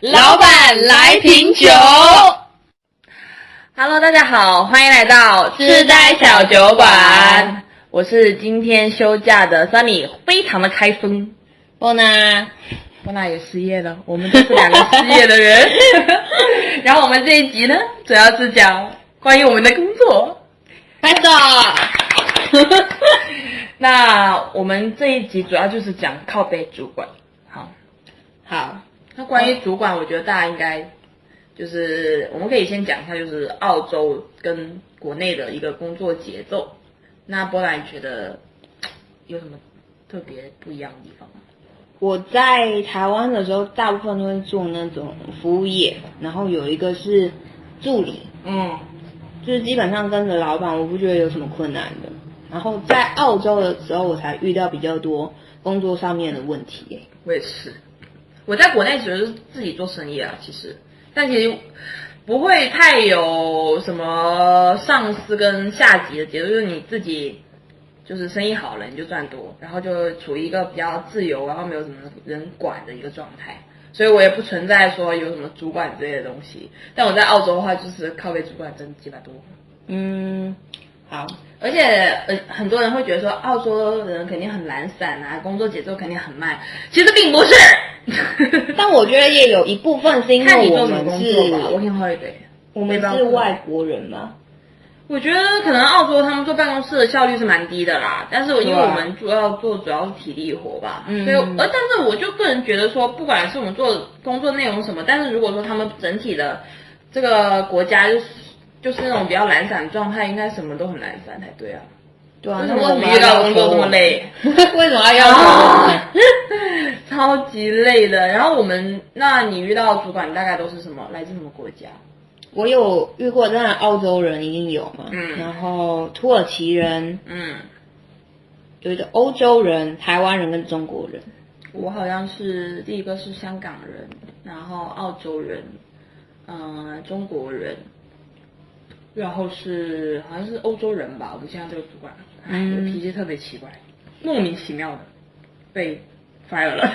老板来瓶酒。Hello，大家好，欢迎来到痴呆小酒馆。我是今天休假的 Sunny，非常的开心。波娜，波娜也失业了，我们都是两个失业的人。然后我们这一集呢，主要是讲关于我们的工作。开始。那我们这一集主要就是讲靠背主管。好，好，那关于主管，我觉得大家应该就是我们可以先讲一下，就是澳洲跟国内的一个工作节奏。那波兰你觉得有什么特别不一样的地方吗？我在台湾的时候，大部分都是做那种服务业，然后有一个是助理，嗯，就是基本上跟着老板，我不觉得有什么困难的。然后在澳洲的时候，我才遇到比较多工作上面的问题。我也是。我在国内主要是自己做生意啊，其实，但其实不会太有什么上司跟下级的节奏，就是你自己就是生意好了你就赚多，然后就处于一个比较自由，然后没有什么人管的一个状态，所以我也不存在说有什么主管之类的东西。但我在澳洲的话，就是靠被主管挣几百多。嗯，好，而且呃，很多人会觉得说澳洲人肯定很懒散啊，工作节奏肯定很慢，其实并不是。但我觉得也有一部分是因为我们做什么工作吧是，，working holiday。我们是外国人嘛，我觉得可能澳洲他们坐办公室的效率是蛮低的啦，但是因为我们主要做主要是体力活吧，嗯所以而但是我就个人觉得说，不管是我们做工作内容什么，但是如果说他们整体的这个国家就是就是那种比较懒散的状态，应该什么都很懒散才对啊。对啊，那为什么遇到工作？这么累？为什么要要求我？超级累的。然后我们，那你遇到的主管大概都是什么？来自什么国家？我有遇过，当然澳洲人一定有嘛，嗯然后土耳其人，嗯，有一个欧洲人、台湾人跟中国人。我好像是第一个是香港人，然后澳洲人，嗯、中国人，然后是好像是欧洲人吧。我们现在这个主管，哎，嗯脾气特别奇怪，莫名其妙的被 fire 了。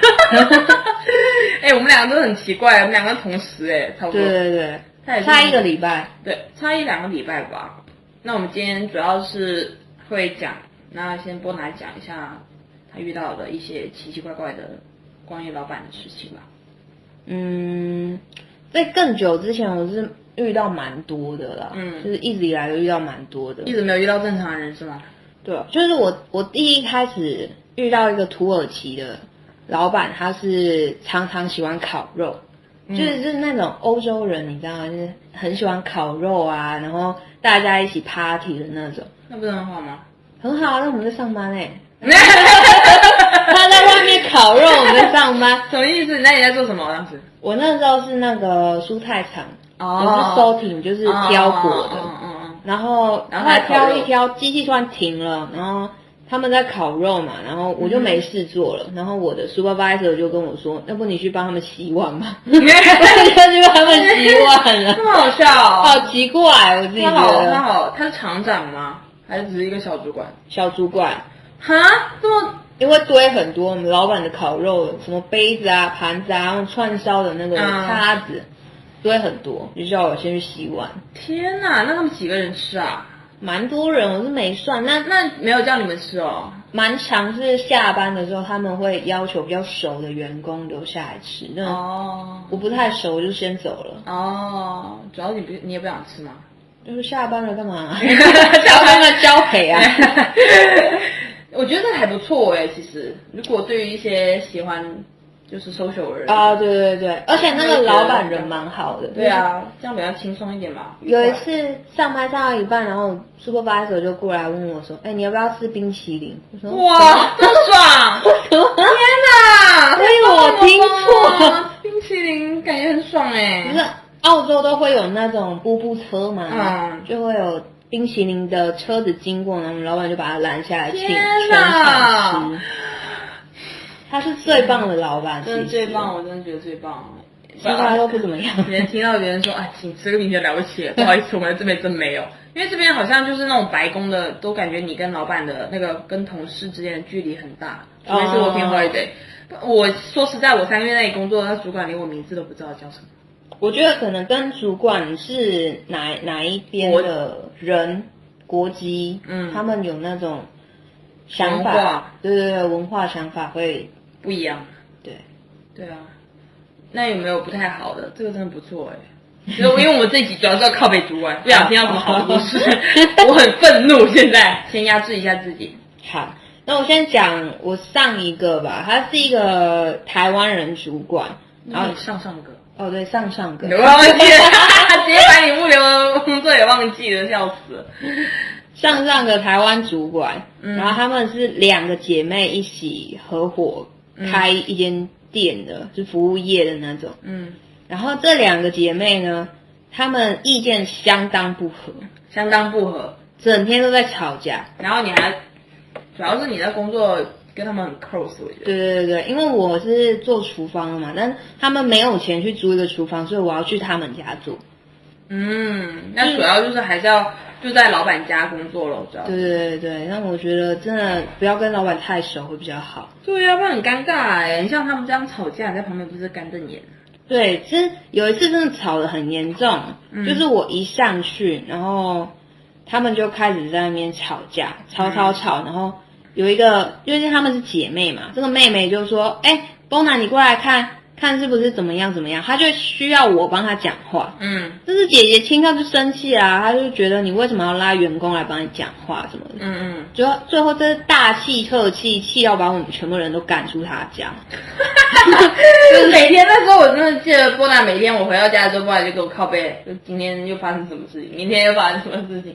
哎、我们两个都很奇怪，我们两个同时哎、差不多。对对对，差一个礼拜。对，差一两个礼拜吧。那我们今天主要是会讲，那先波拿讲一下他遇到的一些奇奇怪怪的关于老板的事情吧。嗯，在更久之前，我是遇到蛮多的啦，嗯就是一直以来都遇到蛮多的一。直没有遇到正常人是吗？对啊，就是我我第一开始遇到一个土耳其的老板，他是常常喜欢烤肉，嗯就是就是那种欧洲人，你知道吗？就是很喜欢烤肉啊，然后大家一起 party 的那种，那不是很好吗？很好啊。那我们在上班哎、他在外面烤肉，我们在上班。什么意思？那你在做什么？当时？我那时候是那个蔬菜场，哦我是收挺，就是挑果的。嗯嗯嗯然后然后挑一挑，机器突然停了，然后他们在烤肉嘛，然后我就没事做了，然后我的 supervisor 就跟我说，要不你去帮他们洗碗吧，我就去帮他们洗碗了，这么好笑哦。好奇怪，我自己觉他好，他得。好，他是厂长吗？还是只是一个小主管？小主管。哈，这么因为堆很多我们老板的烤肉，什么杯子啊、盘子啊，串烧的那个嗯。叉子，堆很多，就叫我先去洗碗。天哪！那他们几个人吃啊？蛮多人，我是没算，那那没有叫你们吃哦。蛮常是下班的时候，他们会要求比较熟的员工留下来吃。那哦我不太熟，我就先走了。哦，主要你不你也不想吃吗？就是下班了干嘛？下班了交陪啊！我觉得这还不错哎，其实如果对于一些喜欢就是 social 人啊，对对对，而且那个老板人蛮好的。对，啊，这样比较轻松一点吧。有一次上班上到一半，然后 supervisor 就过来问我说：“哎，你要不要吃冰淇淋？”我说：“哇，这么爽！天哪！所以我听错哇 冰淇淋感觉很爽哎。不是澳洲都会有那种布布车嘛，嗯就会有冰淇淋的车子经过，然后我们老板就把它拦下来请全场吃。他是最棒的老板，真的最棒，，我真的觉得最棒。其他都不怎么样。别人听到别人说啊，请吃个冰淇淋了不起，不好意思，我们这边真没有，因为这边好像就是那种白宫的，都感觉你跟老板的那个跟同事之间的距离很大，除非是哦 working holiday，、我说实在，我三个月那里工作，那主管连我名字都不知道叫什么。我觉得可能跟主管是哪哪一边的人、国籍，嗯他们有那种想法，对对对，文化想法会不一样。对。对啊，那有没有不太好的？这个真的不错哎。因为因为我们这一集主要是要靠北主管，不想听到什么好的故事，我很愤怒。现在先压制一下自己。好，那我先讲我上一个吧，他是一个台湾人主管，然后上上个，哦对上上个你忘记了，直接把你物流的工作也忘记了，笑死了。上上个台湾主管，嗯然后他们是两个姐妹一起合伙嗯开一间店的，是服务业的那种。嗯，然后这两个姐妹呢，她们意见相当不合，相当不合。整天都在吵架。然后你还，主要是你在工作跟他们很 close，我觉得。对对对对，因为我是做厨房的嘛，但是他们没有钱去租一个厨房，所以我要去他们家做。嗯，那主要就是还是要就在老板家工作咯，主要。对对对对，那我觉得真的不要跟老板太熟会比较好。对啊，不然很尴尬哎。你像他们这样吵架，你在旁边不是干瞪眼？对，其实有一次真的吵得很严重，嗯就是我一上去，然后他们就开始在那边吵架，吵吵吵，然后有一个，因为他们是姐妹嘛，这个妹妹就说：“哎，Bona，你过来看看是不是怎么样怎么样？”他就需要我帮他讲话。嗯但是姐姐听到就生气啦，她就觉得你为什么要拉员工来帮你讲话什么的。嗯嗯，最后最后这是大气特气，气到把我们全部人都赶出他家。就 是每天那时候，我真的记得波娜每天我回到家之后，波娜就给我靠背，就今天又发生什么事情，明天又发生什么事情，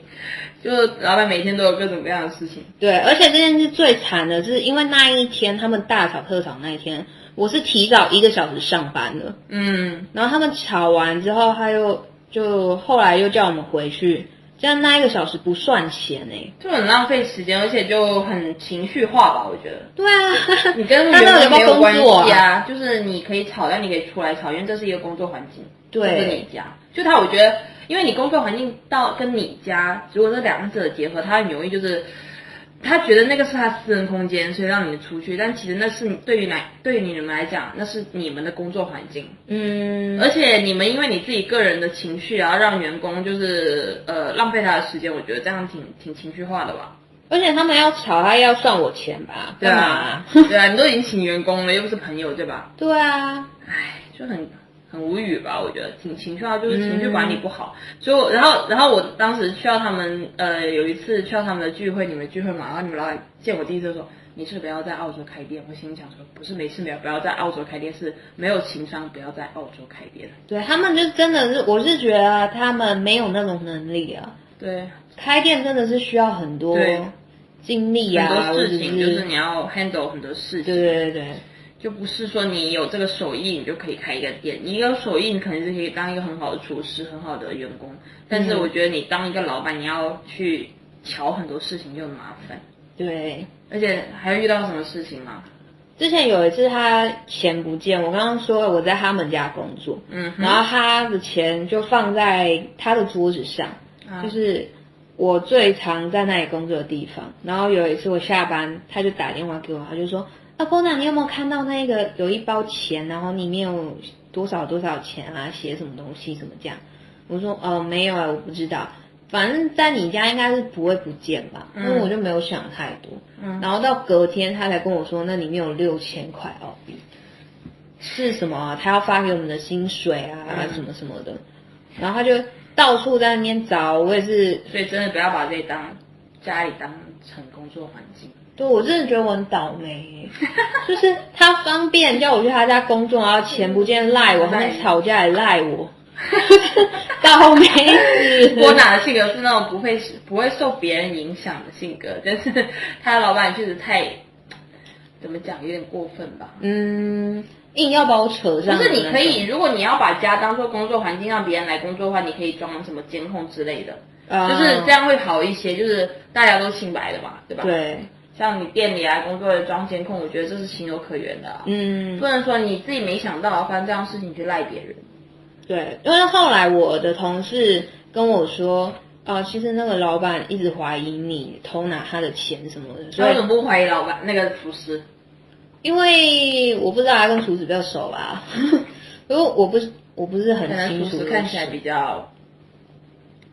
就老板每天都有各种各样的事情。对，而且这件事最惨的是，因为那一天他们大吵特吵那一天，我是提早一个小时上班的，嗯，然后他们吵完之后，他又就后来又叫我们回去，这样那一个小时不算钱哎、就很浪费时间，而且就很情绪化吧，我觉得。对啊，你跟他那个有员工没有关系啊，就是你可以吵，但你可以出来吵，因为这是一个工作环境，对。这是你家。就他，我觉得，因为你工作环境到跟你家，如果这两者的结合，他很容易就是，他觉得那个是他私人空间，所以让你们出去，但其实那是对于来对于你们来讲，那是你们的工作环境，嗯，而且你们因为你自己个人的情绪，然后让员工就是呃浪费他的时间，我觉得这样挺挺情绪化的吧。而且他们要吵，他要算我钱吧？对啊，对啊，你都已经请员工了，又不是朋友，对吧？对啊，唉，就很很无语吧？我觉得挺情绪化，就是情绪管理不好。所以我，然后，然后我当时去到他们，呃，有一次去到他们的聚会，你们聚会嘛，然后你们老板见我第一次就说：“你是不要在澳洲开店。”我心里想说：“不是没事没有，不要在澳洲开店，是没有情商，不要在澳洲开店。对他们就真的是，我是觉得他们没有那种能力啊。”对，开店真的是需要很多对精力啊，很多事情就是你要 handle 很多事情。对对对对，就不是说你有这个手艺你就可以开一个店，你有手艺你肯定是可以当一个很好的厨师、很好的员工，但是嗯我觉得你当一个老板，你要去瞧很多事情就很麻烦，对。而且还会遇到什么事情吗？之前有一次他钱不见，我刚刚说我在他们家工作，嗯，然后他的钱就放在他的桌子上，啊就是我最常在那里工作的地方。然后有一次我下班，他就打电话给我，他就说：“啊，波娜，你有没有看到那个有一包钱，然后里面有多少多少钱啊，写什么东西什么这样？”我说：“哦，没有啊，我不知道。反正在你家应该是不会不见吧？因为我就没有想太多。嗯然后到隔天他才跟我说，那里面有六千块澳币，是什么啊？他要发给我们的薪水啊，嗯什么什么的。然后他就到处在那边找，我也是，所以真的不要把这里当家里当成工作环境。对我真的觉得我很倒霉，就是他方便叫我去他家工作，然后钱不见赖我，他们吵架也赖我，倒霉死。波娜的性格是那种不会不会受别人影响的性格，但是他的老板确实太怎么讲，有点过分吧。嗯，硬要把我扯上，不是，你可以，，如果你要把家当做工作环境，让别人来工作的话，你可以装什么监控之类的，啊就是这样会好一些，就是大家都清白的嘛，对吧？。对，像你店里来工作的装监控，我觉得这是情有可原的、啊，嗯不，能说你自己没想到发生这样事情去赖别人。对，因为后来我的同事跟我说，啊，其实那个老板一直怀疑你偷拿他的钱什么的，所以为什么不怀疑老板那个厨师？因为我不知道他跟厨师比较熟吧，因为我不是我不是很清楚。厨师看起来比较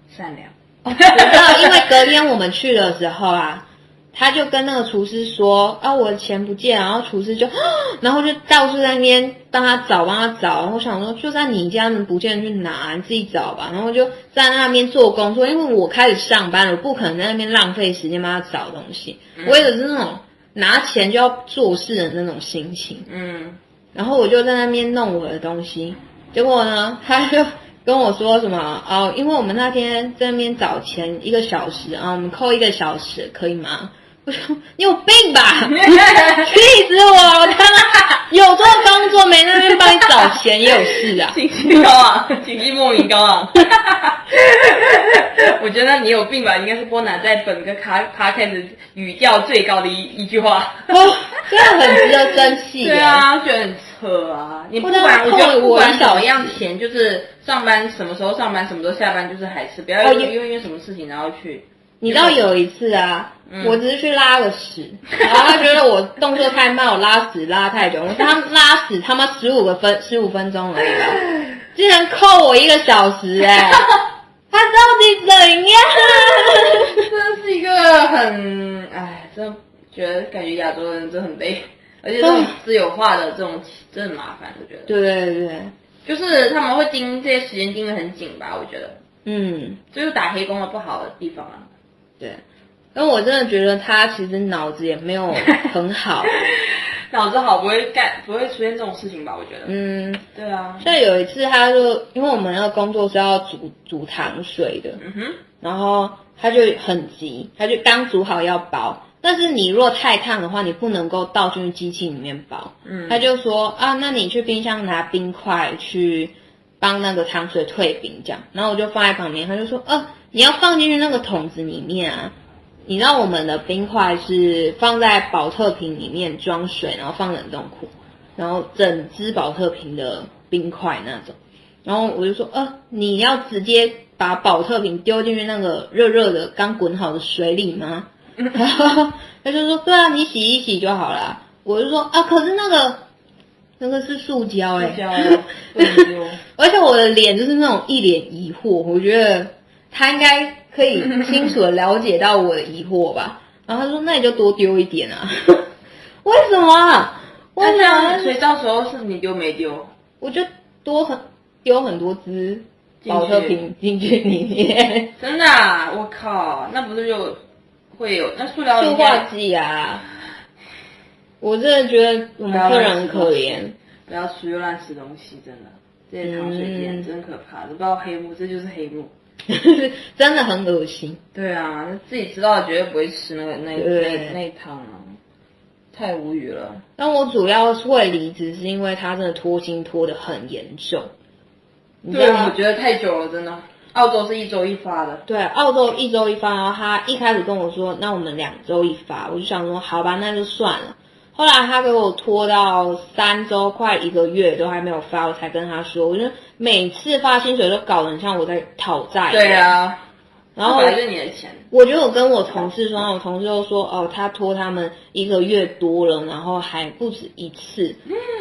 善良。我知道，因为隔天我们去的时候啊，他就跟那个厨师说啊，我的钱不见，然后厨师就，然后就到处在那边帮他找，帮他找。然后我想说，就算你家能不见去拿，你自己找吧。然后就在那边做工作，因为我开始上班了，我不可能在那边浪费时间帮他找东西。我也是那种拿钱就要做事的那种心情。嗯，然后我就在那边弄我的东西，结果呢，他就跟我说什么哦，因为我们那天在那边找钱一个小时啊，我们扣一个小时可以吗？我 说你有病吧，气死我了！我他妈有做工作没那边帮你找钱也有事啊！情绪高昂，情绪莫名高昂。我觉得你有病吧？应该是波娜在本个卡卡开始语调最高的一一句话。哦，这样很值得生气。对啊，觉得很扯啊！你不管，我觉得扣不管怎我一样，钱就是上班什么时候上班，什么时候下班，就是还是不要哦因为因为什么事情然后去。你知道有一次啊，嗯我只是去拉个屎，然后他觉得我动作太慢，我拉屎拉太久，我说他拉屎他妈十五个分十五分钟而已吧，竟然扣我一个小时哎、他到底怎样？真的是一个很，哎，真的觉得感觉亚洲人真的很累，而且这种私有化的这种真的很麻烦，我觉得。对对对，就是他们会盯这些时间盯得很紧吧，我觉得，嗯，这就是打黑工的不好的地方啊。对，因为我真的觉得他其实脑子也没有 很好，脑子好不会干，不会出现这种事情吧？我觉得。嗯，对啊。像有一次他就因为我们那个工作是要煮煮糖水的，嗯哼。然后他就很急，他就刚煮好要包，但是你若太烫的话，你不能够倒进去机器里面包。嗯他就说啊，那你去冰箱拿冰块去帮那个糖水退冰这样。然后我就放在旁边，他就说，呃，你要放进去那个桶子里面啊。你知道我们的冰块是放在保特瓶里面装水，然后放冷冻库，然后整只保特瓶的冰块那种。然后我就说，呃，你要直接把保特瓶丢进去那个热热的刚滚好的水里吗？然后他就说，对啊，你洗一洗就好了。我就说啊，可是那个那个是塑胶哎、塑胶 而且我的脸就是那种一脸疑惑，我觉得他应该可以清楚的了解到我的疑惑吧。然后他说，那你就多丢一点啊。为什么啊？为什么，所以？到时候是你丢没丢？我就多很丢很多只保特瓶进去里面，真的、啊？我靠，那不是就会有那塑料塑化剂啊。我真的觉得我们客人很可怜。不要吃又乱吃东西，真的。这些糖水店嗯真可怕，都不知道黑幕，这就是黑幕。真的很恶心。对啊，自己知道绝对不会吃那个那对那那一汤啊，太无语了。但我主要是会离职，是因为他真的拖薪拖得很严重。对，啊我觉得太久了，真的。澳洲是一周一发的，对，澳洲一周一发，然后他一开始跟我说，那我们两周一发，我就想说，好吧，那就算了。后来他给我拖到三周，快一个月都还没有发，我才跟他说，我觉得每次发薪水都搞得很像我在讨债。对。啊，然后这本来是你的钱，我觉得我跟我同事说，我同事都说，哦，他拖他们一个月多了，然后还不止一次，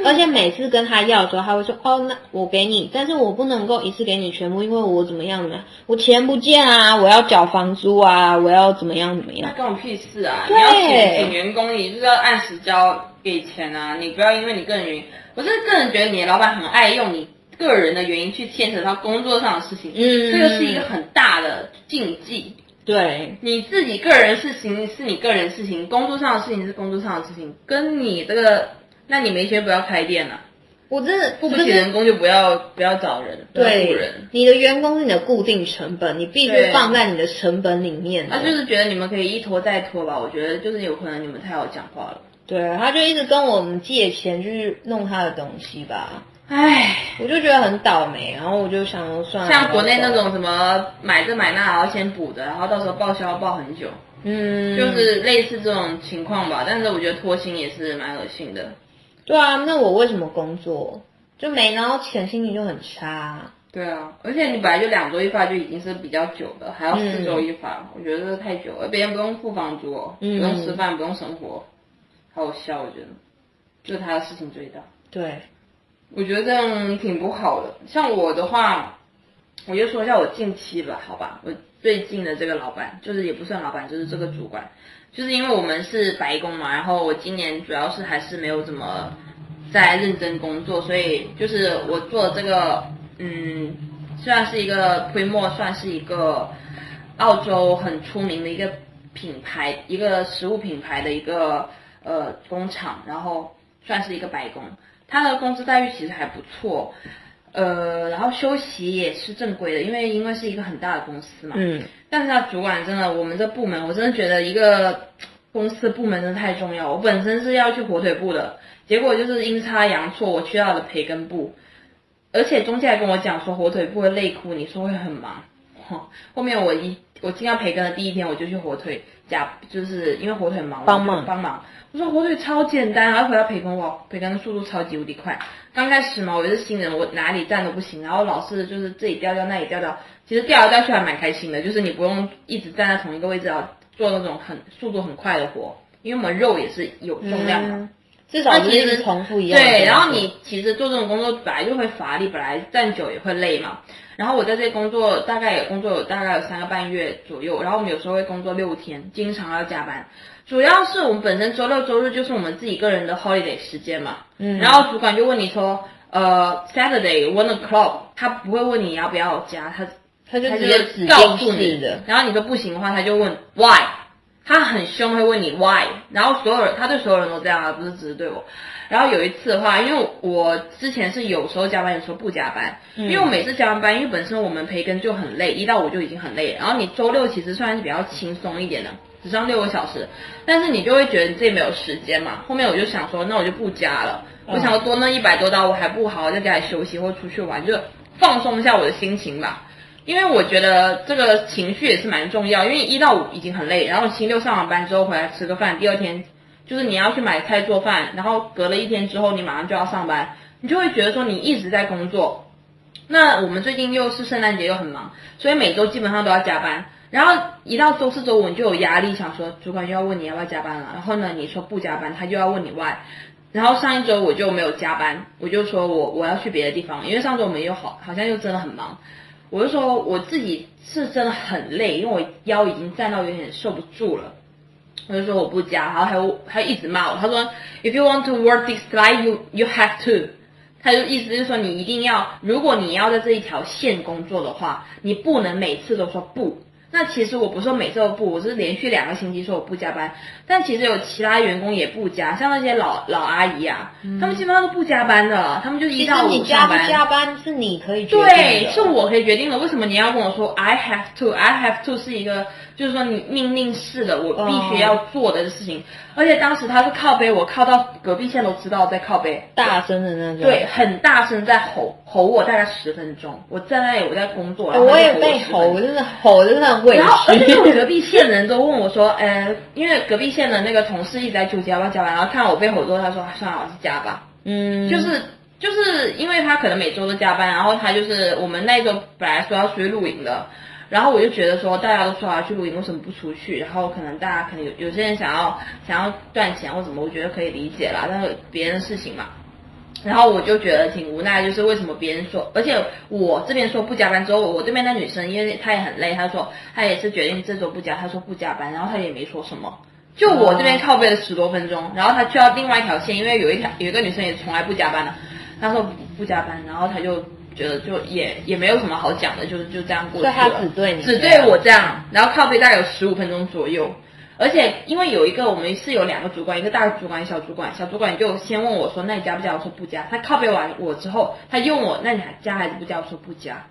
而且每次跟他要的时候，他会说，哦，那我给你，但是我不能够一次给你全部，因为我怎么样怎么样，我钱不见啊，我要缴房租啊，我要怎么样怎么样。那关我屁事啊！你要请请员工，你就是要按时交给钱啊！你不要因为你个人原因，我是个人觉得你的老板很爱用你个人的原因去牵扯到工作上的事情，嗯这个是一个很大的禁忌。对，你自己个人事情是你个人事情，工作上的事情是工作上的事情，跟你这个，那你没钱不要开店了、我真的付不起就是人工就不要不要找人，对人。，你的员工是你的固定成本，你必须放在你的成本里面。他就是觉得你们可以一拖再拖吧，我觉得就是有可能你们太好讲话了。对，他就一直跟我们借钱去弄他的东西吧，唉，我就觉得很倒霉，然后我就想说算了，像国内那种什么买这买那，然后先补的，然后到时候报销报很久，嗯，就是类似这种情况吧。但是我觉得拖薪也是蛮恶心的。对啊，那我为什么工作就没拿到钱，心情就很差。对啊，而且你本来就两周一发就已经是比较久的，还要四周一发，我觉得这太久了。别人不用付房租哦，嗯不用吃饭，不用生活，好好笑，我觉得。就他的事情最大。对，我觉得这样挺不好的。像我的话，我就说一下我近期吧，好吧，我最近的这个老板，就是也不算老板，就是这个主管，就是因为我们是白工嘛，然后我今年主要是还是没有怎么在认真工作，所以就是我做这个，嗯，虽然是一个推莫，算是一个澳洲很出名的一个品牌，一个食物品牌的一个呃工厂，然后算是一个白工。他的工资待遇其实还不错，呃，然后休息也是正规的，因为因为是一个很大的公司嘛。嗯，但是他主管真的，我们这部门我真的觉得一个公司部门真的太重要。我本身是要去火腿部的，结果就是阴差阳错我去到了培根部，而且中介还跟我讲说火腿部会累哭，你说会很忙。后面我一我进到培根的第一天，我就去火腿加，就是因为火腿忙，帮忙帮忙。我说火腿超简单，然后回到培根哇，培根的速度超级无敌快。刚开始嘛，我是新人，我哪里站都不行，然后老是就是这里掉掉那里掉掉，其实掉来掉去还蛮开心的，就是你不用一直站在同一个位置啊，做那种很速度很快的活，因为我们肉也是有重量的。至少其实重复一样。对，然后你其实做这种工作本来就会乏力，本来站久也会累嘛。然后我在这工作大概也工作有大概有三个半月左右，然后我们有时候会工作六天，经常要加班。主要是我们本身周六周日就是我们自己个人的 holiday 时间嘛。嗯。然后主管就问你说，呃，Saturday one o'clock，他不会问你要不要加，他他就直接告诉你的。然后你说不行的话，他就问 why，他很凶会问你 why，然后所有人他对所有人都这样啊，不是只是对我。然后有一次的话，因为我之前是有时候加班，有时候不加班。因为我每次加完班，因为本身我们培根就很累，一到五就已经很累。然后你周六其实算是比较轻松一点的，只上六个小时，但是你就会觉得你自己没有时间嘛。后面我就想说，那我就不加了。我想要多那一百多刀，我还不好好在家里休息或出去玩，就放松一下我的心情吧。因为我觉得这个情绪也是蛮重要。因为一到五已经很累，然后星期六上完班之后回来吃个饭，第二天。就是你要去买菜做饭，然后隔了一天之后，你马上就要上班，你就会觉得说你一直在工作。那我们最近又是圣诞节又很忙，所以每周基本上都要加班。然后一到周四周五你就有压力，想说主管又要问你要不要加班了。然后呢，你说不加班，他就要问你 why。然后上一周我就没有加班，我就说我我要去别的地方，因为上周我们又好好像又真的很忙。我就说我自己是真的很累，因为我腰已经站到有点受不住了。我就说我不加，然后还还一直骂我。他说，If you want to work this life, you you have to。他就意思就是说，你一定要，如果你要在这一条线工作的话，你不能每次都说不。那其实我不是说每周不，我是连续两个星期说我不加班，但其实有其他员工也不加，像那些老老阿姨啊，他们基本上都不加班的，他们就一到五加班。加班是你可以决定的，对，是我可以决定的。为什么你要跟我说 I have to？I have to 是一个，就是说你命令式的，我必须要做的事情。而且当时他是靠背，我靠到隔壁线都知道在靠背，大声的那种，对，很大声在吼吼我大概十分钟，我在那里我在工作，我也被吼，我真的吼真的很委屈。然后而且隔壁线的人都问我说，呃，因为隔壁线的那个同事一直在纠结要不要加班，然后看到我被吼之后，他说算了，我是加吧。嗯，就是就是因为他可能每周都加班，然后他就是我们那一周本来说要出去露营的。然后我就觉得说，大家都说要去露营，为什么不出去？然后可能大家可能有有些人想要想要赚钱或怎么，我觉得可以理解啦。但是别人的事情嘛，然后我就觉得挺无奈，就是为什么别人说，而且我这边说不加班之后，我这边那女生因为她也很累，她说她也是决定这周不加，她说不加班，然后她也没说什么。就我这边靠背了十多分钟，然后她去到另外一条线，因为有一条有一个女生也从来不加班的，她说不加班，然后她就。觉得就也也没有什么好讲的，就是就这样过去了。他只对你，只对我这样，然后靠背大概有十五分钟左右。而且因为有一个我们是有两个主管，一个大主管，小主管。小主管就先问我说：“那你加不加？”我说不加。他靠背完我之后，他又问我：“那你还加还是不加？”我说不加。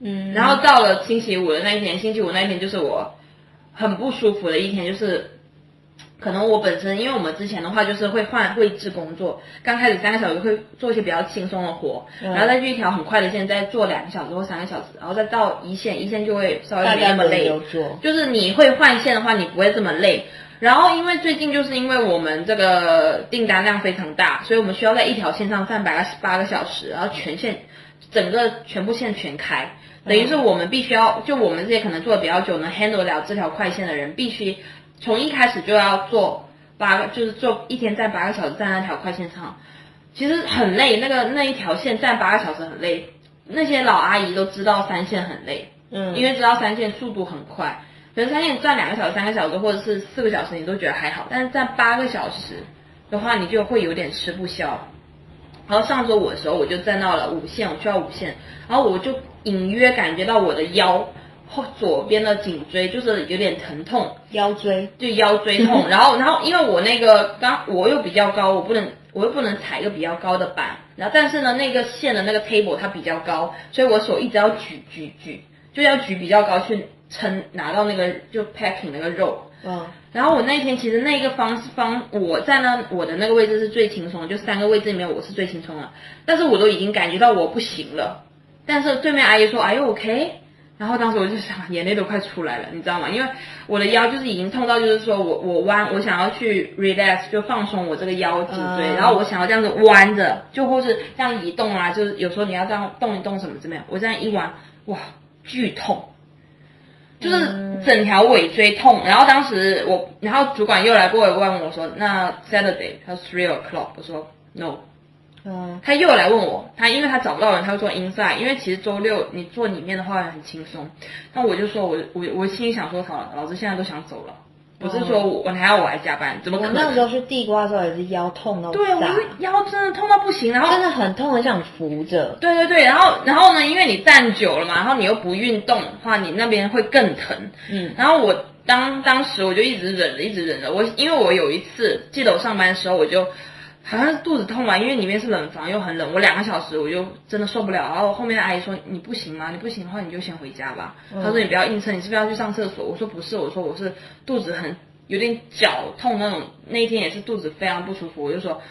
嗯。然后到了星期五的那一天，星期五那一天就是我很不舒服的一天，就是。可能我本身，因为我们之前的话就是会换位置工作，刚开始三个小时会做一些比较轻松的活，然后再去一条很快的线再做两个小时或三个小时，然后再到一线，一线就会稍微没那么累。就是你会换线的话，你不会这么累。然后因为最近就是因为我们这个订单量非常大，所以我们需要在一条线上站二十八个小时，然后全线整个全部线全开，等于是我们必须要就我们这些可能做的比较久能 handle 了这条快线的人必须。从一开始就要做八个，就是做一天站八个小时站那条快线上，其实很累。那个那一条线站八个小时很累，那些老阿姨都知道三线很累，嗯，因为知道三线速度很快。可能三线站两个小时、三个小时或者是四个小时，你都觉得还好，但是站八个小时的话，你就会有点吃不消。然后上周五的时候，我就站到了五线，我去到五线，然后我就隐约感觉到我的腰后左边的颈椎就是有点疼痛，腰椎，就腰椎痛。然后，然后因为我那个刚我又比较高，我不能我又不能踩一个比较高的板，然后但是呢，那个线的那个 table 它比较高，所以我手一直要举举举，就要举比较高去撑拿到那个就 packing 那个肉。嗯，然后我那天其实那个方方我在那我的那个位置是最轻松的，就三个位置里面我是最轻松的，但是我都已经感觉到我不行了。但是对面阿姨说哎呦 OK，然后当时我就想眼泪都快出来了，你知道吗？因为我的腰就是已经痛到就是说我我弯我想要去 relax 就放松我这个腰脊椎，嗯然后我想要这样子弯着，就或是这样移动啊，就是有时候你要这样动一动什么怎么样，我这样一弯哇剧痛。就是整条尾椎痛，然后当时我，然后主管又来过来问我说，那 Saturday 他说 three o'clock，我说 no，嗯，他又来问我，他因为他找不到人，他会做 inside，因为其实周六你做里面的话很轻松，那我就说我我我心里想说，好了，老子现在都想走了，不是说我我还要我来加班，怎么可能？我那时候去地瓜的时候也是腰痛到对，我腰真的痛到不行，然后真的很痛，很想扶着。对对对，然后然后呢，因为你站久了嘛，然后你又不运动的话，你那边会更疼。嗯，然后我当当时我就一直忍着，一直忍着。我因为我有一次记得我上班的时候，我就好像是肚子痛嘛，因为里面是冷房又很冷，我两个小时我就真的受不了。然后后面的阿姨说你不行吗？你不行的话你就先回家吧。她说你不要硬撑，你是不是要去上厕所？我说不是，我说我是肚子很有点绞痛那种，那一天也是肚子非常不舒服，我就说。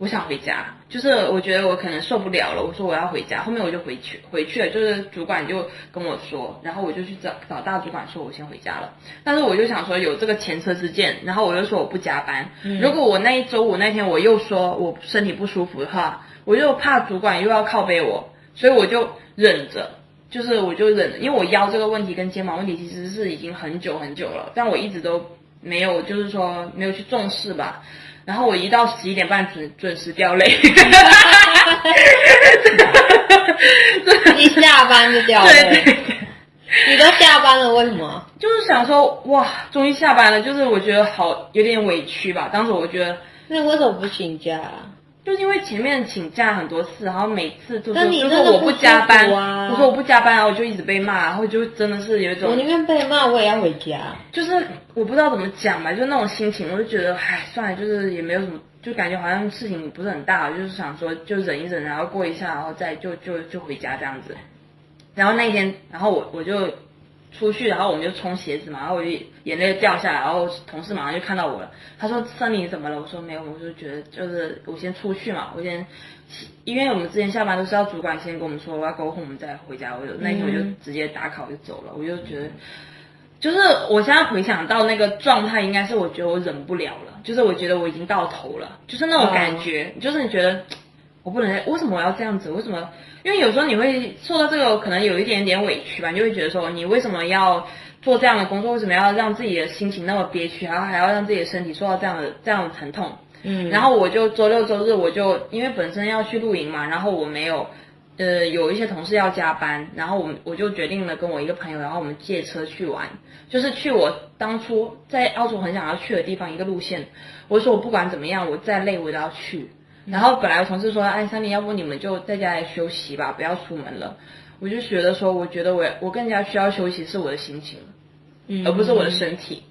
我想回家，就是我觉得我可能受不了了，我说我要回家，后面我就回去回去了，就是主管就跟我说，然后我就去找找大主管说，我先回家了。但是我就想说有这个前车之鉴，然后我就说我不加班。如果我那一周五那天我又说我身体不舒服的话，我就怕主管又要靠背我，所以我就忍着，就是我就忍，因为我腰这个问题跟肩膀问题其实是已经很久很久了，但我一直都没有，就是说没有去重视吧。然后我一到十一点半准准时掉泪，一下班就掉泪。对，你都下班了，为什么？就是想说哇，终于下班了，就是我觉得好有点委屈吧。当时我觉得，那你为什么不请假啊？就是因为前面请假很多次，然后每次都说但你就真的不加班，舒服啊我说我不加班，然后我就一直被骂，然后就真的是有一种我宁愿被骂，我也要回家。就是我不知道怎么讲吧，就那种心情，我就觉得，唉，算了，就是也没有什么，就感觉好像事情不是很大，就是想说就忍一忍，然后过一下，然后再就就就回家这样子。然后那一天，然后我我就出去，然后我们就冲鞋子嘛，然后我就眼泪掉下来，然后同事马上就看到我了，他说：“森林怎么了？”我说：“没有，我就觉得就是我先出去嘛，我先，因为我们之前下班都是要主管先跟我们说我要沟通，我们再回家。我就那天我就嗯直接打卡我就走了，我就觉得。”就是我现在回想到那个状态，应该是我觉得我忍不了了，就是我觉得我已经到头了，就是那种感觉，就是你觉得我不能再，为什么我要这样子？为什么？因为有时候你会受到这个可能有一点点委屈吧，你就会觉得说你为什么要做这样的工作？为什么要让自己的心情那么憋屈，然后还要让自己的身体受到这样的这样的疼痛？嗯，然后我就周六周日我就因为本身要去露营嘛，然后我没有，呃，有一些同事要加班，然后我们我就决定了跟我一个朋友，然后我们借车去玩，就是去我当初在澳洲很想要去的地方一个路线。我说我不管怎么样，我再累我都要去。然后本来我同事说，哎，三林，要不你们就在家里休息吧，不要出门了。我就觉得说，我觉得我我更加需要休息是我的心情，嗯而不是我的身体。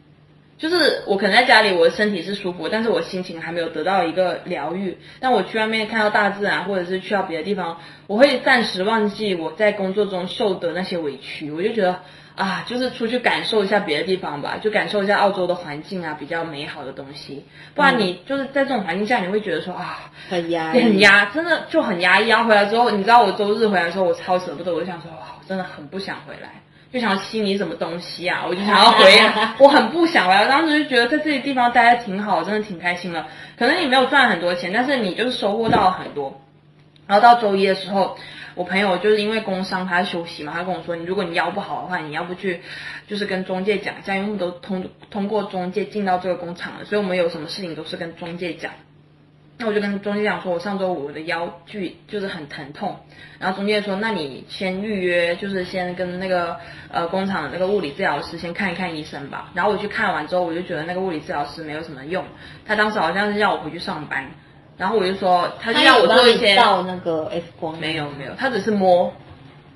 就是我可能在家里，我的身体是舒服，但是我心情还没有得到一个疗愈。但我去外面看到大自然，或者是去到别的地方，我会暂时忘记我在工作中受的那些委屈。我就觉得啊，就是出去感受一下别的地方吧，就感受一下澳洲的环境啊，比较美好的东西。不然你就是在这种环境下，你会觉得说啊，很压抑，很压，真的就很压抑。然后回来之后，你知道我周日回来的时候，我超舍不得，我就想说，哇，我真的很不想回来。就想要吸你什么东西啊，我就想要回来，我很不想回来。当时就觉得在这些地方待的挺好，真的挺开心的。可能你没有赚很多钱，但是你就是收获到了很多。然后到周一的时候，我朋友就是因为工伤，他在休息嘛，他跟我说，你如果你腰不好的话，你要不去就是跟中介讲一下，因为我们都通通过中介进到这个工厂了，所以我们有什么事情都是跟中介讲。那我就跟中介讲说，我上周五我的腰剧就是很疼痛，然后中介说，那你先预约，就是先跟那个呃工厂的那个物理治疗师先看一看医生吧。然后我去看完之后，我就觉得那个物理治疗师没有什么用，他当时好像是要我回去上班，然后我就说，他就要我做一些照那个 X 光，没有没有，他只是摸，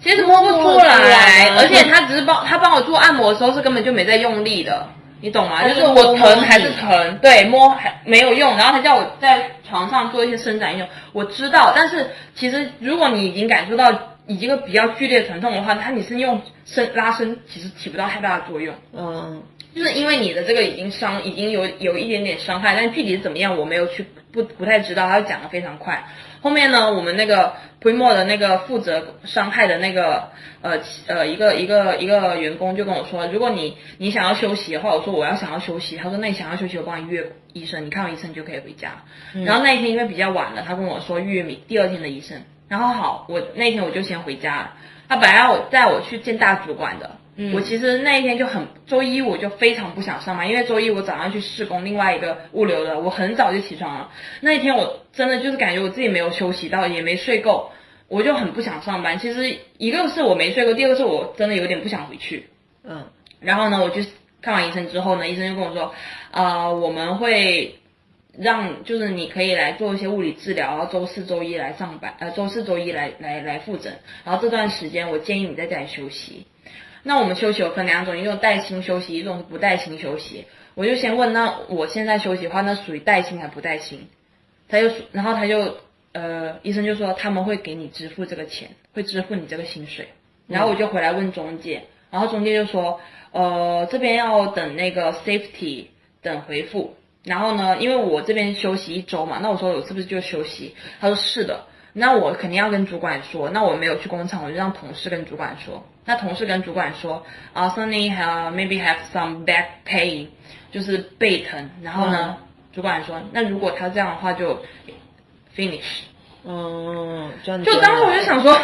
其实摸不出来，而且他只是帮他帮我做按摩的时候是根本就没在用力的。你懂吗？就是我疼还是疼，对，摸还没有用。然后他叫我在床上做一些伸展运动，我知道。但是其实如果你已经感受到已经比较剧烈疼痛的话，它你是用伸拉伸，其实起不到太大的作用。嗯，就是因为你的这个已经伤，已经有有一点点伤害，但具体是怎么样，我没有去不不太知道。他讲的非常快。后面呢，我们那个 Primo 的那个负责伤害的那个呃呃一个一个一个员工就跟我说，如果你你想要休息的话，我说我要想要休息，他说那你想要休息，我帮你约医生，你看完医生就可以回家。然后那一天因为比较晚了，他跟我说预约明第二天的医生。然后好，我那天我就先回家了。他本来要我带我去见大主管的。嗯我其实那一天就很周一我就非常不想上班，因为周一我早上去试工，另外一个物流的，我很早就起床了。那一天我真的就是感觉我自己没有休息到，也没睡够，我就很不想上班。其实一个是我没睡够，第二个是我真的有点不想回去。嗯，然后呢，我就看完医生之后呢，医生就跟我说，啊，我们会让就是你可以来做一些物理治疗，然后周四周一来上班，呃，周四周一来来来复诊，然后这段时间我建议你在家里休息。那我们休息有分两种，一种带薪休息，一种是不带薪休息。我就先问，那我现在休息的话，那属于带薪还不带薪？他就，然后他就，呃，医生就说他们会给你支付这个钱，会支付你这个薪水。然后我就回来问中介，然后中介就说，呃，这边要等那个 safety 等回复。然后呢，因为我这边休息一周嘛，那我说我是不是就休息？他说是的。那我肯定要跟主管说，那我没有去工厂，我就让同事跟主管说。那同事跟主管说，啊，Sunny have maybe have some back pain，就是背疼。然后呢，主管说，那如果他这样的话就 finish。嗯，就当时我就想说，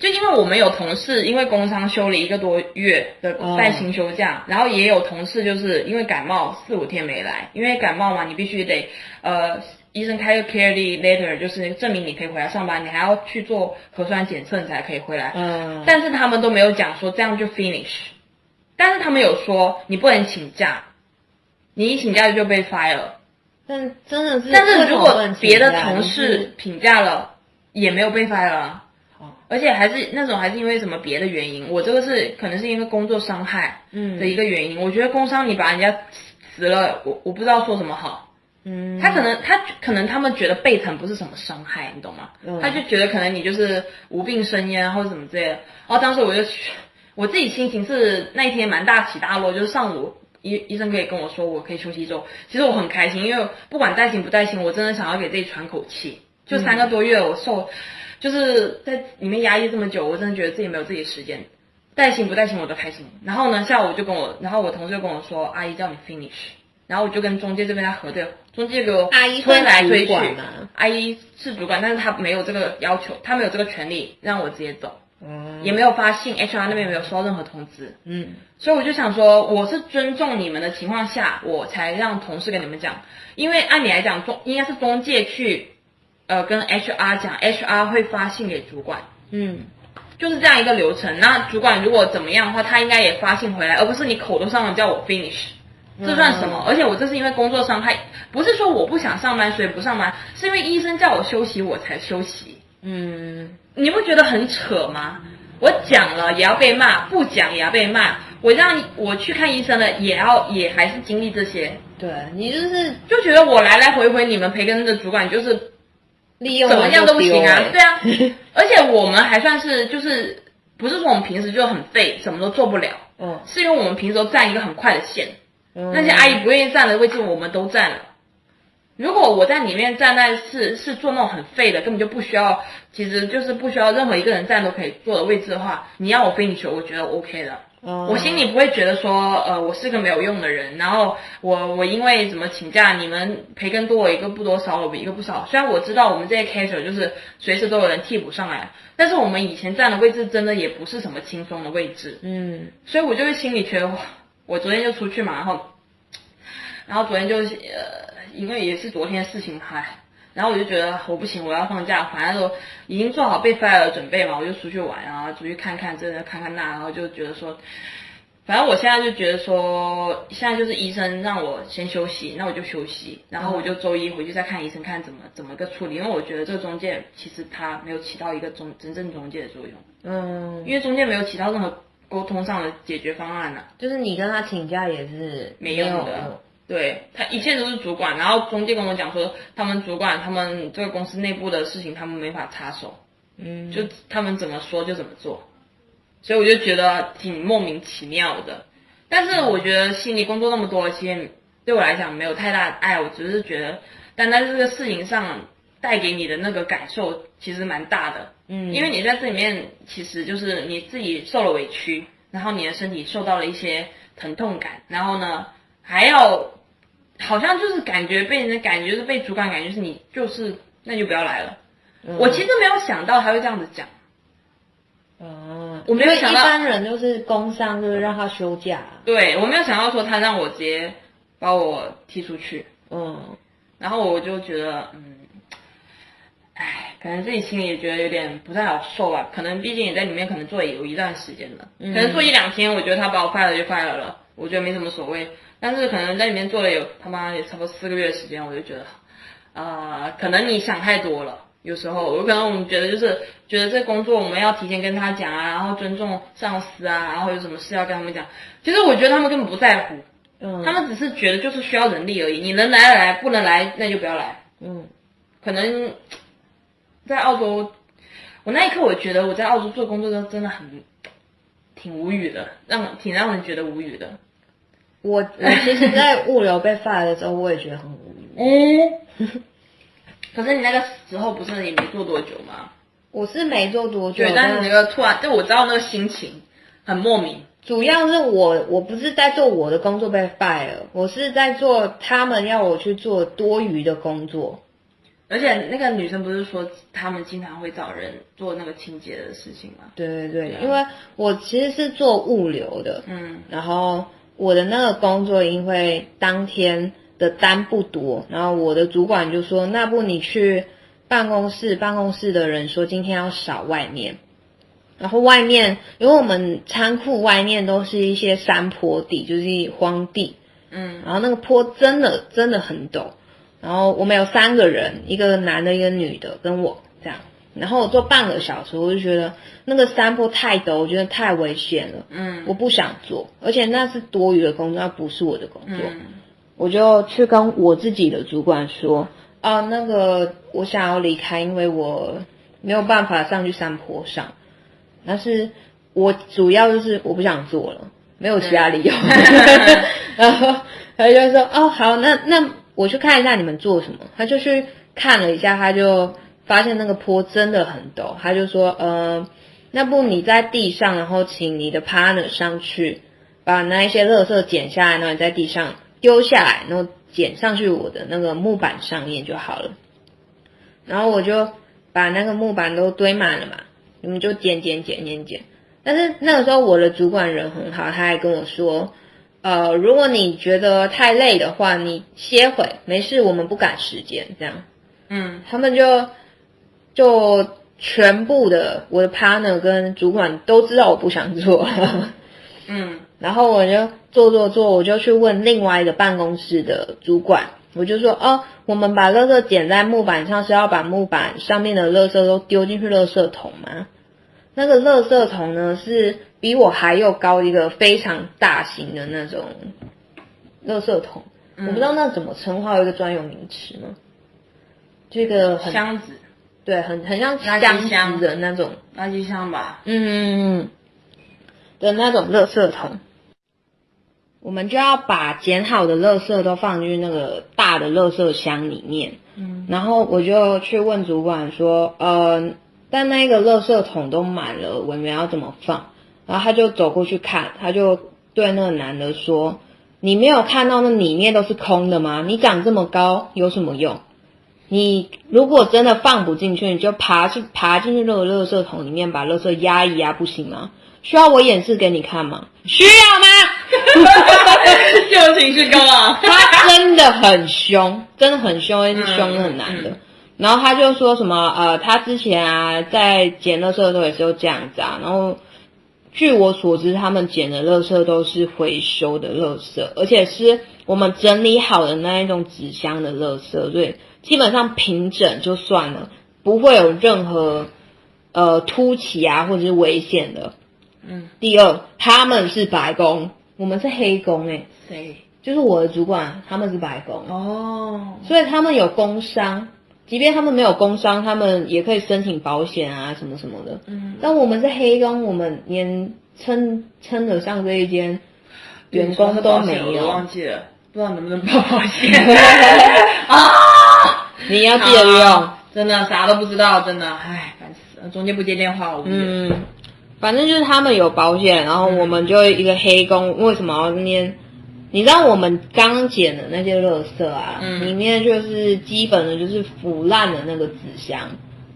就因为我们有同事因为工伤休了一个多月的带薪休假，然后也有同事就是因为感冒四五天没来，因为感冒嘛，你必须得呃。医生开个 care letter，就是证明你可以回来上班，你还要去做核酸检测，你才可以回来。嗯。但是他们都没有讲说这样就 finish，但是他们有说你不能请假，你一请假就被 fire。但真的是，但是如果别的同事请假了，也没有被 fire。哦。而且还是那种还是因为什么别的原因，我这个是可能是因为工作伤害的一个原因。我觉得工伤你把人家辞了，我我不知道说什么好。嗯，他可能他可能他们觉得背疼不是什么伤害，你懂吗？他就觉得可能你就是无病呻吟或者什么之类的。然后当时我就我自己心情是那一天蛮大起大落，就是上午医医生可以跟我说我可以休息一周，其实我很开心，因为不管带薪不带薪，我真的想要给自己喘口气。就三个多月我受就是在里面压抑这么久，我真的觉得自己没有自己时间，带薪不带薪我都开心。然后呢，下午就跟我，然后我同事就跟我说，阿姨叫你 finish。然后我就跟中介这边在核对，中介给我阿姨推来推去，阿姨是主管，但是他没有这个要求，他没有这个权利让我直接走，嗯，也没有发信，HR 那边没有收到任何通知，嗯，所以我就想说，我是尊重你们的情况下，我才让同事跟你们讲，因为按理来讲中应该是中介去，呃，跟 HR 讲，HR 会发信给主管，嗯，就是这样一个流程。那主管如果怎么样的话，他应该也发信回来，而不是你口头上的叫我 finish。这算什么？而且我这是因为工作伤害，不是说我不想上班所以不上班，是因为医生叫我休息我才休息。嗯，你不觉得很扯吗？我讲了也要被骂，不讲也要被骂。我让我去看医生了，也要也还是经历这些。对你就是就觉得我来来回回你们培根的主管就是利用怎么样都不行啊？对啊，而且我们还算是就是不是说我们平时就很废，什么都做不了。嗯，是因为我们平时都占一个很快的线。那些阿姨不愿意占的位置，我们都占了。如果我在里面站在是是做那种很废的，根本就不需要，其实就是不需要任何一个人站都可以坐的位置的话，你要我飞你球，我觉得 OK 的。哦我心里不会觉得说，呃，我是个没有用的人，然后我我因为怎么请假，你们培根多我一个不多，少我一个不少。虽然我知道我们这些 casual 就是随时都有人替补上来，但是我们以前站的位置真的也不是什么轻松的位置，嗯所以我就会心里觉得，我昨天就出去嘛，然后，然后昨天就是呃，因为也是昨天的事情，嗨。然后我就觉得我不行，我要放假，反正都已经做好被 fire 的准备嘛，我就出去玩，啊出去看看这看看那，然后就觉得说，反正我现在就觉得说，现在就是医生让我先休息，那我就休息，然后我就周一回去再看医生，看怎么怎么个处理，因为我觉得这个中介其实他没有起到一个中真正中介的作用，嗯，因为中介没有起到任何沟通上的解决方案呢、就是你跟他请假也是没用有的。对他一切都是主管，然后中介跟我讲说，他们主管他们这个公司内部的事情，他们没法插手，嗯，就他们怎么说就怎么做，所以我就觉得挺莫名其妙的。但是我觉得心理工作那么多，其实对我来讲没有太大的爱，我只是觉得单单这个事情上带给你的那个感受其实蛮大的，嗯，因为你在这里面其实就是你自己受了委屈，然后你的身体受到了一些疼痛感，然后呢还要好像就是感觉被人的感觉是被主管感觉是你就是那就不要来了。嗯我其实没有想到他会这样子讲，嗯，我没有想到一般人就是工伤就是让他休假，对我没有想到说他让我直接把我踢出去，嗯然后我就觉得嗯。唉，可能自己心里也觉得有点不太好受吧。可能毕竟也在里面，可能做也有一段时间了。嗯可能做一两天，我觉得他把我 fire 了就 fire 了，我觉得没什么所谓。但是可能在里面做了有他妈也差不多四个月的时间，我就觉得，啊，可能你想太多了。有时候有可能我们觉得就是觉得这工作我们要提前跟他讲啊，然后尊重上司啊，然后有什么事要跟他们讲。其实我觉得他们根本不在乎，嗯，他们只是觉得就是需要人力而已。你能来来，不能来那就不要来。嗯可能在澳洲，我那一刻我觉得我在澳洲做工作都真的很挺无语的，让挺让人觉得无语的。我我其实，在物流被 fire 的时候，我也觉得很无语。嗯，可是你那个时候不是也没做多久吗？我是没做多久对，，但是但那个突然，就我知道那个心情很莫名。主要是我我不是在做我的工作被 fire，我是在做他们要我去做多余的工作。而且那个女生不是说他们经常会找人做那个清洁的事情吗？对对对，对啊因为我其实是做物流的，嗯然后我的那个工作因为当天的单不多，然后我的主管就说，那不你去办公室，办公室的人说今天要扫外面，然后外面因为我们仓库外面都是一些山坡地，就是荒地，嗯。然后那个坡真的真的很陡，然后我们有三个人，一个男的，一个女的，跟我这样。然后我做半个小时，我就觉得那个山坡太陡，我觉得太危险了，嗯我不想做，而且那是多余的工作，那不是我的工作。嗯我就去跟我自己的主管说，啊，那个我想要离开，因为我没有办法上去山坡上，但是我主要就是我不想做了，没有其他理由。然后他就说，哦，好，那那我去看一下你们做什么。他就去看了一下，他就发现那个坡真的很陡，他就说，呃，那不你在地上，然后请你的 partner 上去，把那一些垃圾捡下来，然后你在地上丢下来，然后捡上去我的那个木板上面就好了。然后我就把那个木板都堆满了嘛，你们就捡捡捡捡捡。但是那个时候我的主管人很好，他还跟我说，呃，如果你觉得太累的话，你歇会，没事，我们不赶时间，这样。嗯他们就就全部的我的 partner 跟主管都知道我不想做，嗯。然后我就做做做，我就去问另外一个办公室的主管，我就说哦，我们把垃圾捡在木板上是要把木板上面的垃圾都丢进去垃圾桶吗？那个垃圾桶呢是比我还要高一个非常大型的那种垃圾桶，嗯我不知道那怎么称呼，有一个专有名词吗？这个很箱子对，很很像垃圾箱箱子的那种，垃圾箱吧。嗯嗯嗯的那种垃圾桶。我们就要把捡好的垃圾都放进那个大的垃圾箱里面，嗯然后我就去问主管说，呃，但那个垃圾桶都满了，我们要怎么放？然后他就走过去看，他就对那个男的说：“你没有看到那里面都是空的吗？你长这么高有什么用？你如果真的放不进去，你就爬去爬进去那个垃圾桶里面，把垃圾压一压，不行吗？需要我演示给你看吗？需要吗？就情绪高啊！他真的很凶，真的很凶，一直凶那个男的。然后他就说什么呃，他之前啊在捡垃圾的时候也是有这样子啊。然后据我所知，他们捡的垃圾都是回收的垃圾，而且是我们整理好的那一种纸箱的垃圾，所以基本上平整就算了，不会有任何呃凸起啊或者是危险的。嗯，第二，他们是白宫，我们是黑工诶、谁？就是我的主管，他们是白宫，哦，所以他们有工伤，即便他们没有工伤，他们也可以申请保险啊，什么什么的。嗯，但我们是黑工，我们连称称得上这一间员工都没我有。忘记了，不知道能不能报保险 啊？你要记得用。真的啥都不知道，真的，唉，烦死了。中间不接电话，我。嗯，反正就是他们有保险，然后我们就一个黑工，为什么要那边？你知道我们刚捡的那些垃圾啊，嗯里面就是基本的就是腐烂的那个纸箱、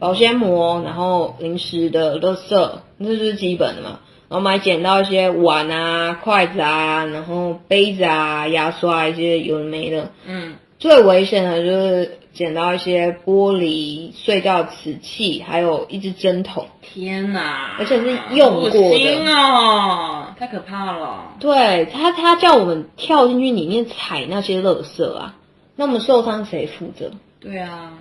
保鲜膜，然后零食的垃圾，这就是基本的嘛。然后我们还捡到一些碗啊、筷子啊，然后杯子啊、牙刷一些有的没的。嗯最危险的就是捡到一些玻璃碎掉瓷器，还有一只针筒。天哪！而且是用过的心哦，太可怕了。对他，他叫我们跳进去里面踩那些垃圾啊，那我们受伤谁负责？对啊，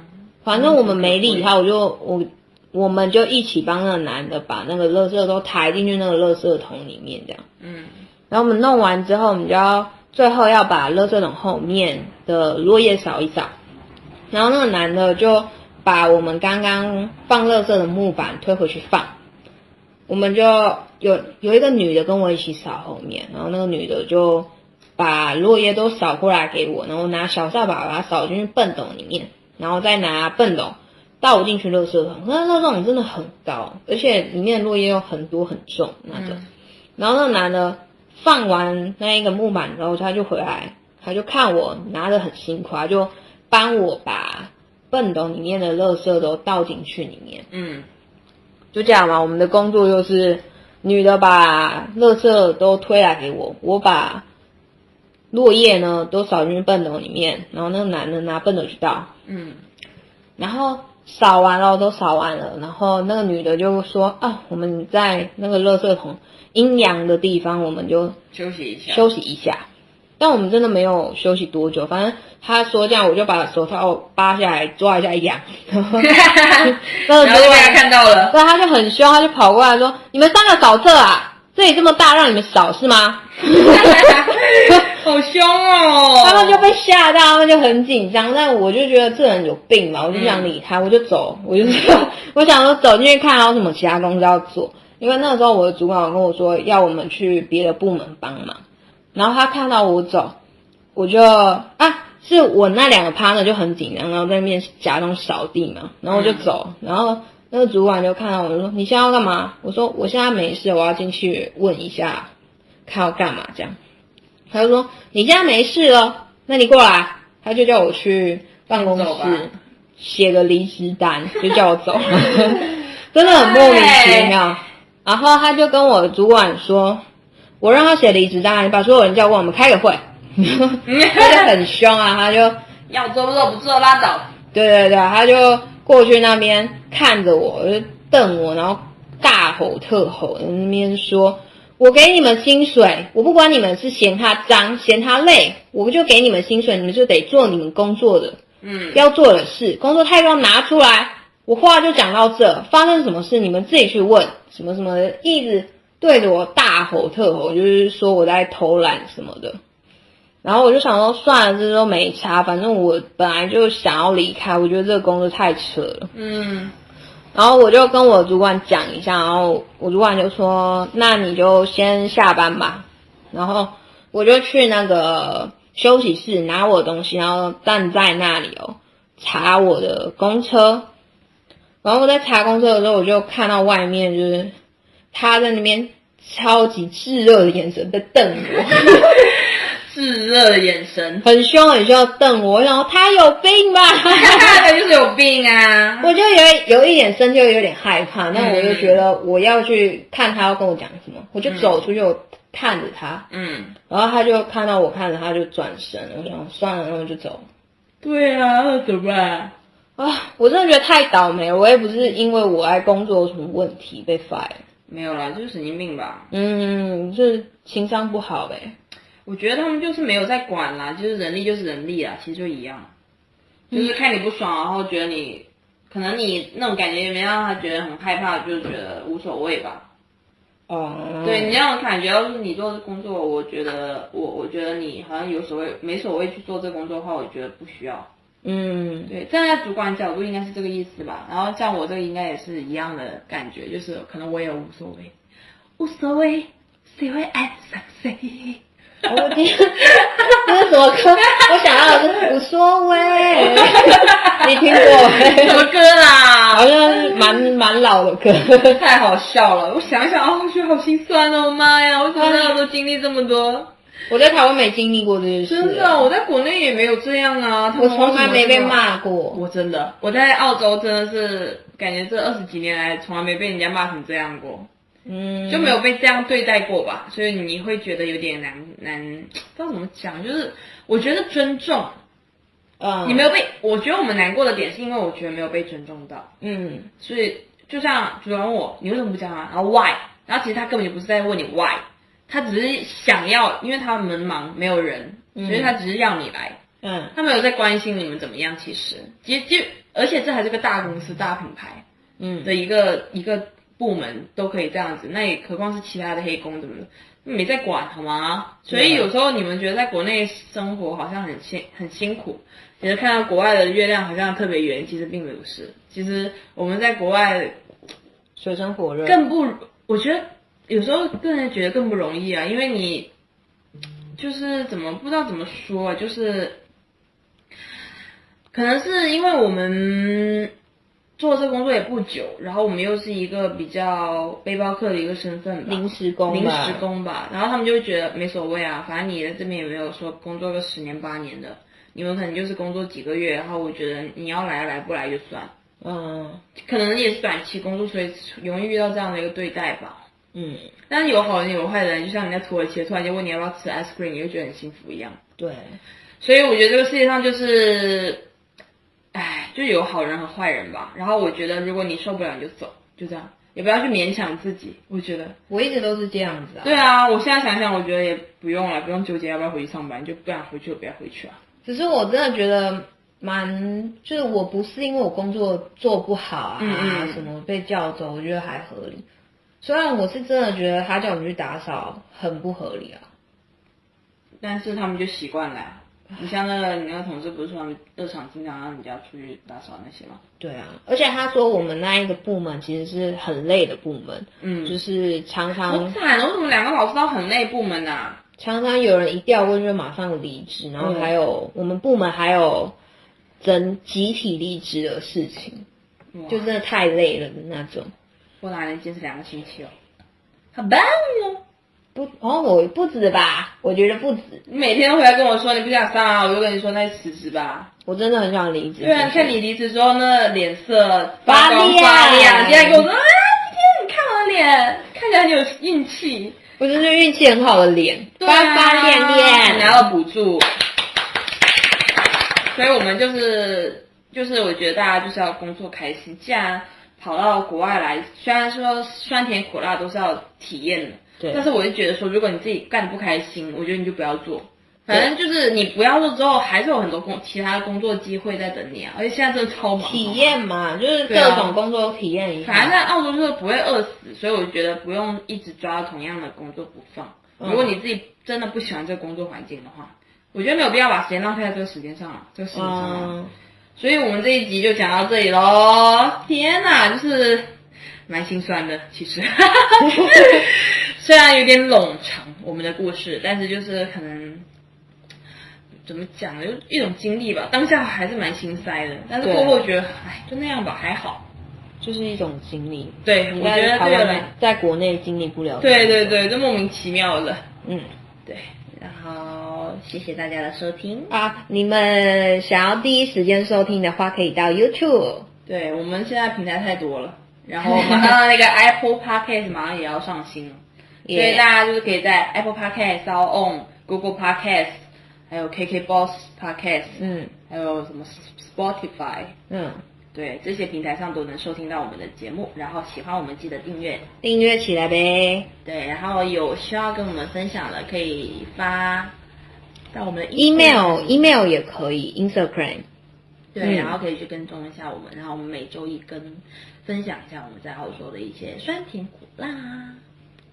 反正我们没理他，我就我我们就一起帮那个男的把那个垃圾都抬进去那个垃圾桶里面，这样。嗯然后我们弄完之后，我们就要最后要把垃圾桶后面的落叶扫一扫。然后那个男的就把我们刚刚放垃圾的木板推回去放。我们就有有一个女的跟我一起扫后面，然后那个女的就把落叶都扫过来给我，然后拿小扫把把它扫进去粪斗里面，然后再拿粪斗倒进去垃圾桶。那垃圾桶真的很高，而且里面的落叶又很多很重那种。嗯然后那个男的放完那一个木板之后，他就回来，他就看我拿的很辛苦，他就帮我把粪斗里面的垃圾都倒进去里面。嗯就这样嘛，我们的工作就是女的把垃圾都推来给我，我把落叶呢都扫进去粪斗里面，然后那个男的拿粪斗去倒，嗯然后扫完了都扫完了，然后那个女的就说啊，我们在那个垃圾桶阴凉的地方，我们就休息一下。休息一下。但我们真的没有休息多久，反正他说这样，我就把手套扒下来抓一下痒，然后 那个然后就被他看到了。对，他就很凶，他就跑过来说：“你们三个扫厕啊，这里这么大，让你们扫是吗？” 好凶哦！他们就被吓到，他们就很紧张。但我就觉得这人有病嘛，我就不想理他，我就走，我就我想说走进去看还有什么其他工作要做。因为那个时候我的主管有跟我说要我们去别的部门帮忙，然后他看到我走，我就啊，是我那两个 partner 就很紧张，然后在那边假装扫地嘛，然后我就走，然后那个主管就看到我就说你现在要干嘛？我说我现在没事，我要进去问一下，看要干嘛这样。他就说你现在没事了，那你过来。他就叫我去办公室写个离职单，就叫我走，真的很莫名其妙。然后他就跟我主管说，我让他写离职单，你把所有人叫过来，我们开个会。他就很凶啊，他就要做做不做拉倒。对对对，他就过去那边看着我，就瞪我，然后大吼特吼，在那边说：“我给你们薪水，我不管你们是嫌他脏、嫌他累，我就给你们薪水，你们就得做你们工作的嗯要做的事，工作态度要拿出来。”我话就讲到这，发生什么事你们自己去问，什么什么的，一直对着我大吼特吼，就是说我在偷懒什么的。然后我就想说，算了，这都没差，反正我本来就想要离开，我觉得这个工作太扯了。嗯然后我就跟我主管讲一下，然后我主管就说：“那你就先下班吧。”然后我就去那个休息室拿我的东西，然后站在那里哦，查我的公车。然后我在查公车的时候，我就看到外面就是他在那边超级炙热的眼神在瞪我，炙热的眼神，很凶很凶地瞪我，然后他有病吧？他就是有病啊！我就有有一点生气，又有点害怕，那我就觉得我要去看他要跟我讲什么，我就走出去，我看着他，嗯，然后他就看到我看着他就转身，我想算了，那我就走。对啊，那怎么办？啊，我真的觉得太倒霉了。我也不是因为我爱工作有什么问题被 fire，没有啦，就是神经病吧。嗯，就是情商不好呗。我觉得他们就是没有在管啦，就是人力就是人力啊，其实就一样，就是看你不爽，然后觉得你可能你那种感觉也没让他觉得很害怕，就是觉得无所谓吧。哦，对你那种感觉，要是你做这工作，我觉得我我觉得你好像有所谓没所谓去做这工作的话，我觉得不需要。嗯，对，站在主管角度应该是这个意思吧。然后像我这个应该也是一样的感觉，就是可能我也无所谓，无所谓，谁会爱上谁？我天，这是什么歌？我想要的是无所谓，你听过什么歌啦？好像是蛮蛮老的歌，太好笑了。我想想啊，我觉得好心酸哦，妈呀！我怎么那都经历这么多？我在台湾没经历过这件事，真的，我在国内也没有这样啊。我从来没被骂过。我真的，我在澳洲真的是感觉这二十几年来从来没被人家骂成这样过。嗯，就没有被这样对待过吧，所以你会觉得有点难难，不知道怎么讲，就是我觉得尊重，嗯，你没有被，我觉得我们难过的点是因为我觉得没有被尊重到，嗯，所以就像主管问我你为什么不讲啊，然后 why，然后其实他根本就不是在问你 why，他只是想要，因为他们忙没有人，所以他只是要你来，嗯，他没有在关心你们怎么样，其实，其实就而且这还是个大公司大品牌，嗯的一个一个。部门都可以这样子，那也何况是其他的黑工怎么的，没在管好吗？所以有时候你们觉得在国内生活好像很辛很辛苦，其实看到国外的月亮好像特别圆，其实并不是。其实我们在国外水深火热，更不，我觉得有时候个人觉得更不容易啊，因为你就是怎么不知道怎么说，就是可能是因为我们。做这工作也不久，然后我们又是一个比较背包客的一个身份，临时工，临时工吧。然后他们就会觉得没所谓啊，反正你在这边也没有说工作个十年八年的，你们可能就是工作几个月，然后我觉得你要来来不来就算。嗯，可能也是短期工作，所以容易遇到这样的一个对待吧。嗯，但是有好人有坏人，就像你在土耳其突然间问你要不要吃 ice cream，你就觉得很幸福一样。对，所以我觉得这个世界上就是。唉，就有好人和坏人吧。然后我觉得，如果你受不了，你就走，就这样，也不要去勉强自己。我觉得我一直都是这样子啊。对啊，我现在想想，我觉得也不用了，不用纠结要不要回去上班，就不想回去就不要回去啊。只是我真的觉得蛮，就是我不是因为我工作做不好啊，什么被叫走，我觉得还合理。虽然我是真的觉得他叫我们去打扫很不合理啊，但是他们就习惯了。你像那个你那个同事不是说他们日常经常让你家出去打扫那些吗？对啊，而且他说我们那一个部门其实是很累的部门，嗯，就是常常好惨哦，为什么两个老师都很累部门呐？常常有人一调过去就马上离职，然后还有我们部门还有整集体离职的事情，就真的太累了的那种。我哪能坚持两个星期哦？好棒哦！不哦，我不止吧？我觉得不止。你每天都回来跟我说你不想上啊，我就跟你说那辞职吧。我真的很想离职。对啊，看你离职之后那脸色发亮发亮，现在跟我说啊，今天你看我的脸，看起来很有运气。我真是运气很好的脸，发发亮亮，拿到补助。所以我们就是就是我觉得大家就是要工作开心，既然跑到国外来，虽然说酸甜苦辣都是要体验的。但是我就觉得说，如果你自己干的不开心，我觉得你就不要做。反正就是你不要做之后，还是有很多工其他的工作机会在等你啊。而且现在真的超忙。体验嘛，就是各种工作体验一下。反正在澳洲就是不会饿死，所以我觉得不用一直抓同样的工作不放。如果你自己真的不喜欢这个工作环境的话，我觉得没有必要把时间浪费在这个时间上了，这个事情上。所以我们这一集就讲到这里喽。天哪，就是蛮心酸的，其实。虽然有点冗长，我们的故事，但是就是可能怎么讲呢？就一种经历吧。当下还是蛮心塞的，但是过后觉得，哎，就那样吧，还好。就是一种经历。对，我觉得在台湾这个，在国内经历不了。对对，对，就莫名其妙的。嗯对，然后谢谢大家的收听。啊，你们想要第一时间收听的话，可以到 YouTube。对我们现在平台太多了，然后马上那个 Apple Podcast 马上也要上新了，所以大家就是可以在 Apple Podcast、Sound On、Google Podcast，还有 KKBox Podcast，嗯还有什么 Spotify，嗯，对这些平台上都能收听到我们的节目。然后喜欢我们记得订阅，订阅起来呗。对，然后有需要跟我们分享的可以发到我们的 email email 也可以，Instagram。对，嗯然后可以去跟踪一下我们，然后我们每周一跟分享一下我们在澳洲的一些酸甜苦辣，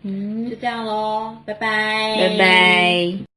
嗯就，这样喽，拜拜，拜拜。